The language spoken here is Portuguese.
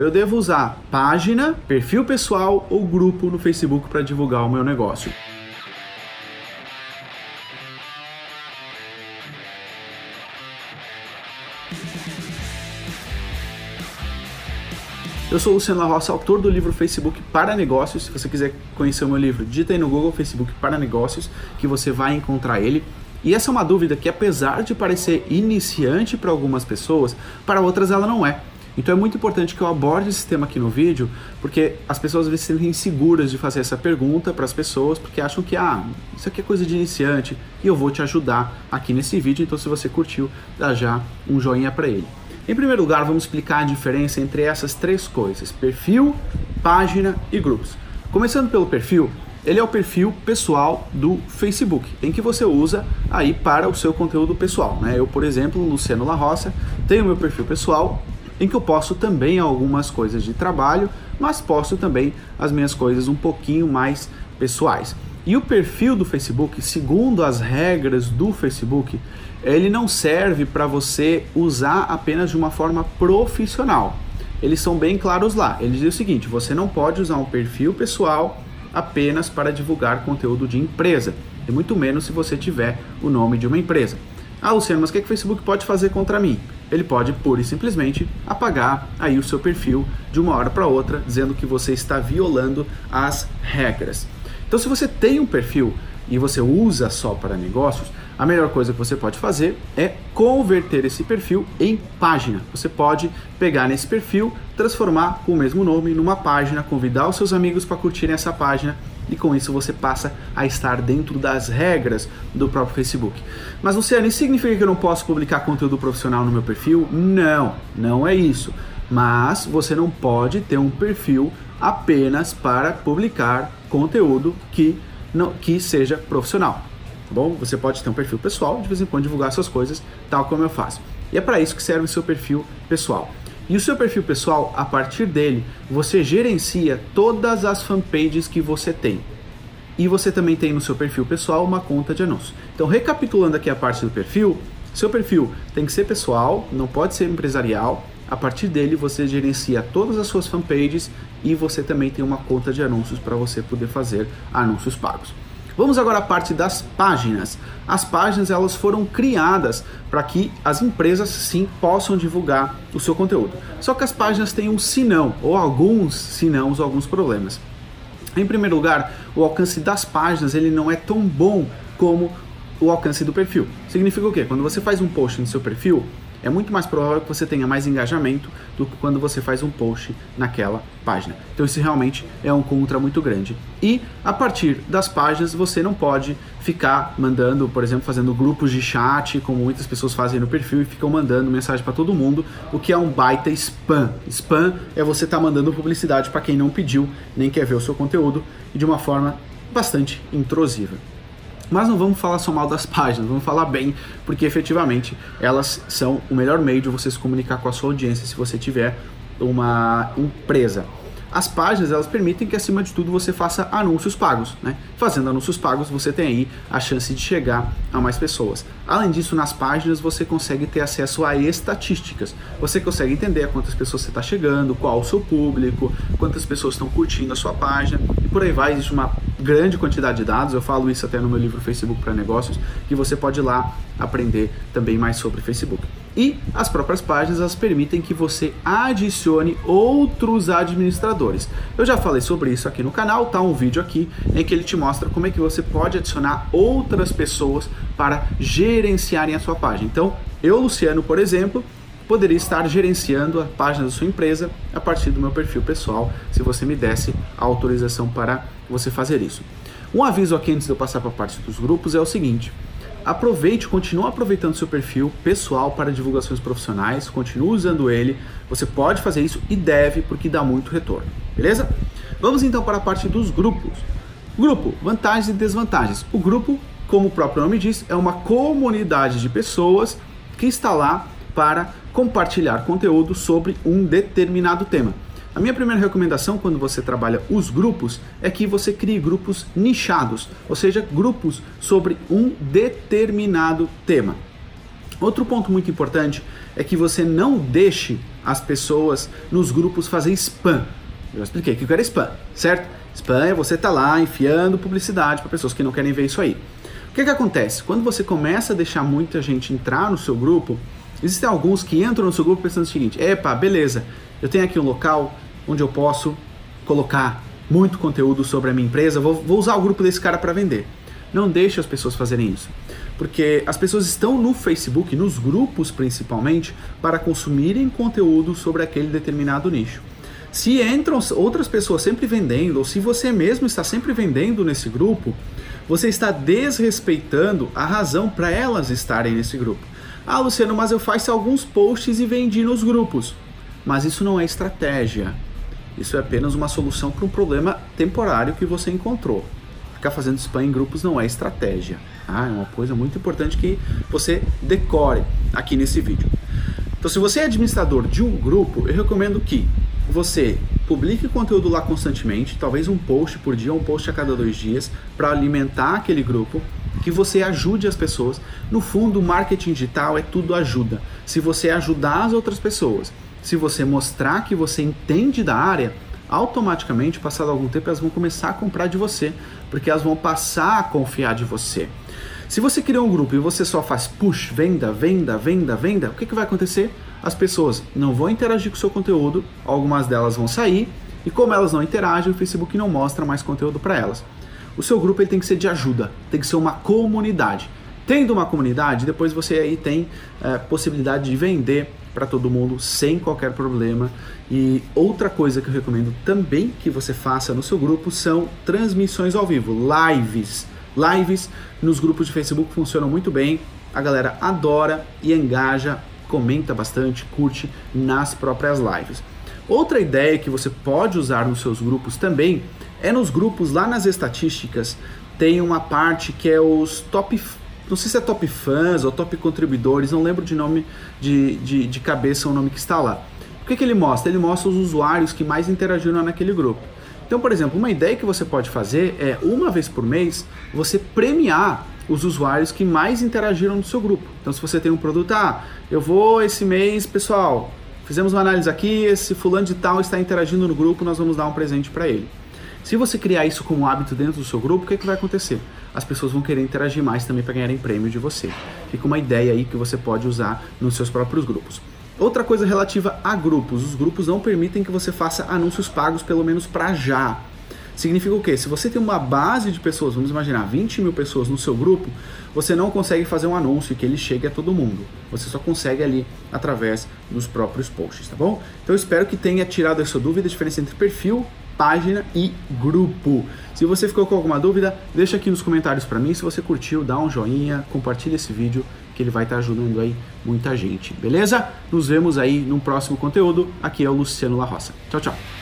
Eu devo usar página, perfil pessoal ou grupo no Facebook para divulgar o meu negócio. Eu sou o Luciano Roça, autor do livro Facebook para Negócios. Se você quiser conhecer o meu livro, digita aí no Google Facebook para Negócios, que você vai encontrar ele. E essa é uma dúvida que, apesar de parecer iniciante para algumas pessoas, para outras ela não é. Então é muito importante que eu aborde esse tema aqui no vídeo, porque as pessoas às vezes se sentem inseguras de fazer essa pergunta para as pessoas, porque acham que ah, isso aqui é coisa de iniciante e eu vou te ajudar aqui nesse vídeo. Então, se você curtiu, dá já um joinha para ele. Em primeiro lugar, vamos explicar a diferença entre essas três coisas: perfil, página e grupos. Começando pelo perfil, ele é o perfil pessoal do Facebook, em que você usa aí para o seu conteúdo pessoal. Né? Eu, por exemplo, Luciano La Roça, tenho meu perfil pessoal em que eu posto também algumas coisas de trabalho, mas posto também as minhas coisas um pouquinho mais pessoais. E o perfil do Facebook, segundo as regras do Facebook, ele não serve para você usar apenas de uma forma profissional. Eles são bem claros lá. Eles dizem o seguinte: você não pode usar um perfil pessoal apenas para divulgar conteúdo de empresa, e muito menos se você tiver o nome de uma empresa. Ah, Luciano, mas o que, é que o Facebook pode fazer contra mim? Ele pode pura e simplesmente apagar aí o seu perfil de uma hora para outra, dizendo que você está violando as regras. Então, se você tem um perfil e você usa só para negócios, a melhor coisa que você pode fazer é converter esse perfil em página. Você pode pegar nesse perfil, transformar com o mesmo nome numa página, convidar os seus amigos para curtirem essa página e com isso você passa a estar dentro das regras do próprio Facebook. Mas Luciano, isso significa que eu não posso publicar conteúdo profissional no meu perfil? Não, não é isso. Mas você não pode ter um perfil apenas para publicar conteúdo que, não, que seja profissional. Tá bom? Você pode ter um perfil pessoal, de vez em quando divulgar suas coisas, tal como eu faço. E é para isso que serve o seu perfil pessoal. E o seu perfil pessoal, a partir dele, você gerencia todas as fanpages que você tem. E você também tem no seu perfil pessoal uma conta de anúncio. Então, recapitulando aqui a parte do perfil, seu perfil tem que ser pessoal, não pode ser empresarial. A partir dele, você gerencia todas as suas fanpages e você também tem uma conta de anúncios para você poder fazer anúncios pagos. Vamos agora à parte das páginas. As páginas elas foram criadas para que as empresas sim possam divulgar o seu conteúdo. Só que as páginas têm um sinão ou alguns sinãos, alguns problemas. Em primeiro lugar, o alcance das páginas ele não é tão bom como o alcance do perfil. Significa o quê? Quando você faz um post no seu perfil, é muito mais provável que você tenha mais engajamento do que quando você faz um post naquela página. Então isso realmente é um contra muito grande. E a partir das páginas você não pode ficar mandando, por exemplo, fazendo grupos de chat, como muitas pessoas fazem no perfil e ficam mandando mensagem para todo mundo, o que é um baita spam. Spam é você estar tá mandando publicidade para quem não pediu, nem quer ver o seu conteúdo de uma forma bastante introsiva. Mas não vamos falar só mal das páginas, vamos falar bem, porque efetivamente elas são o melhor meio de você se comunicar com a sua audiência se você tiver uma empresa. As páginas elas permitem que acima de tudo você faça anúncios pagos, né? Fazendo anúncios pagos você tem aí a chance de chegar a mais pessoas. Além disso, nas páginas você consegue ter acesso a estatísticas. Você consegue entender a quantas pessoas você está chegando, qual o seu público, quantas pessoas estão curtindo a sua página e por aí vai. Existe uma grande quantidade de dados. Eu falo isso até no meu livro Facebook para Negócios, que você pode ir lá aprender também mais sobre Facebook. E as próprias páginas elas permitem que você adicione outros administradores. Eu já falei sobre isso aqui no canal, tá um vídeo aqui em que ele te mostra como é que você pode adicionar outras pessoas para gerenciarem a sua página. Então, eu, Luciano, por exemplo, poderia estar gerenciando a página da sua empresa a partir do meu perfil pessoal, se você me desse a autorização para você fazer isso. Um aviso aqui antes de eu passar para a parte dos grupos é o seguinte: aproveite, continue aproveitando seu perfil pessoal para divulgações profissionais, continue usando ele. Você pode fazer isso e deve, porque dá muito retorno, beleza? Vamos então para a parte dos grupos. Grupo, vantagens e desvantagens. O grupo, como o próprio nome diz, é uma comunidade de pessoas que está lá para compartilhar conteúdo sobre um determinado tema. A minha primeira recomendação quando você trabalha os grupos é que você crie grupos nichados, ou seja, grupos sobre um determinado tema. Outro ponto muito importante é que você não deixe as pessoas nos grupos fazer spam. Eu expliquei que era spam, certo? Spam é você tá lá enfiando publicidade para pessoas que não querem ver isso aí. O que, que acontece? Quando você começa a deixar muita gente entrar no seu grupo, existem alguns que entram no seu grupo pensando o seguinte: epa, beleza, eu tenho aqui um local onde eu posso colocar muito conteúdo sobre a minha empresa, vou, vou usar o grupo desse cara para vender. Não deixe as pessoas fazerem isso. Porque as pessoas estão no Facebook, nos grupos principalmente, para consumirem conteúdo sobre aquele determinado nicho. Se entram outras pessoas sempre vendendo, ou se você mesmo está sempre vendendo nesse grupo, você está desrespeitando a razão para elas estarem nesse grupo. Ah, Luciano, mas eu faço alguns posts e vendi nos grupos. Mas isso não é estratégia. Isso é apenas uma solução para um problema temporário que você encontrou. Ficar fazendo spam em grupos não é estratégia. Tá? É uma coisa muito importante que você decore aqui nesse vídeo. Então, se você é administrador de um grupo, eu recomendo que você publique conteúdo lá constantemente, talvez um post por dia, um post a cada dois dias, para alimentar aquele grupo, que você ajude as pessoas. No fundo, marketing digital é tudo ajuda. Se você ajudar as outras pessoas se você mostrar que você entende da área, automaticamente, passado algum tempo, elas vão começar a comprar de você, porque elas vão passar a confiar de você. Se você criar um grupo e você só faz push, venda, venda, venda, venda, o que, que vai acontecer? As pessoas não vão interagir com o seu conteúdo, algumas delas vão sair, e como elas não interagem, o Facebook não mostra mais conteúdo para elas. O seu grupo ele tem que ser de ajuda, tem que ser uma comunidade. Tendo uma comunidade, depois você aí tem é, possibilidade de vender para todo mundo sem qualquer problema. E outra coisa que eu recomendo também que você faça no seu grupo são transmissões ao vivo, lives. Lives nos grupos de Facebook funcionam muito bem. A galera adora e engaja, comenta bastante, curte nas próprias lives. Outra ideia que você pode usar nos seus grupos também é nos grupos lá nas estatísticas tem uma parte que é os top não sei se é top fãs ou top contribuidores, não lembro de nome de, de, de cabeça o nome que está lá. O que, que ele mostra? Ele mostra os usuários que mais interagiram naquele grupo. Então, por exemplo, uma ideia que você pode fazer é, uma vez por mês, você premiar os usuários que mais interagiram no seu grupo. Então, se você tem um produto, ah, eu vou esse mês, pessoal, fizemos uma análise aqui, esse fulano de tal está interagindo no grupo, nós vamos dar um presente para ele. Se você criar isso como hábito dentro do seu grupo, o que, é que vai acontecer? As pessoas vão querer interagir mais também para ganharem prêmio de você. Fica uma ideia aí que você pode usar nos seus próprios grupos. Outra coisa relativa a grupos: os grupos não permitem que você faça anúncios pagos, pelo menos para já. Significa o quê? Se você tem uma base de pessoas, vamos imaginar 20 mil pessoas no seu grupo, você não consegue fazer um anúncio que ele chegue a todo mundo. Você só consegue ali através dos próprios posts, tá bom? Então eu espero que tenha tirado essa dúvida, a diferença entre perfil página e grupo. Se você ficou com alguma dúvida, deixa aqui nos comentários para mim. Se você curtiu, dá um joinha, compartilha esse vídeo que ele vai estar tá ajudando aí muita gente, beleza? Nos vemos aí no próximo conteúdo. Aqui é o Luciano La Roça. Tchau, tchau.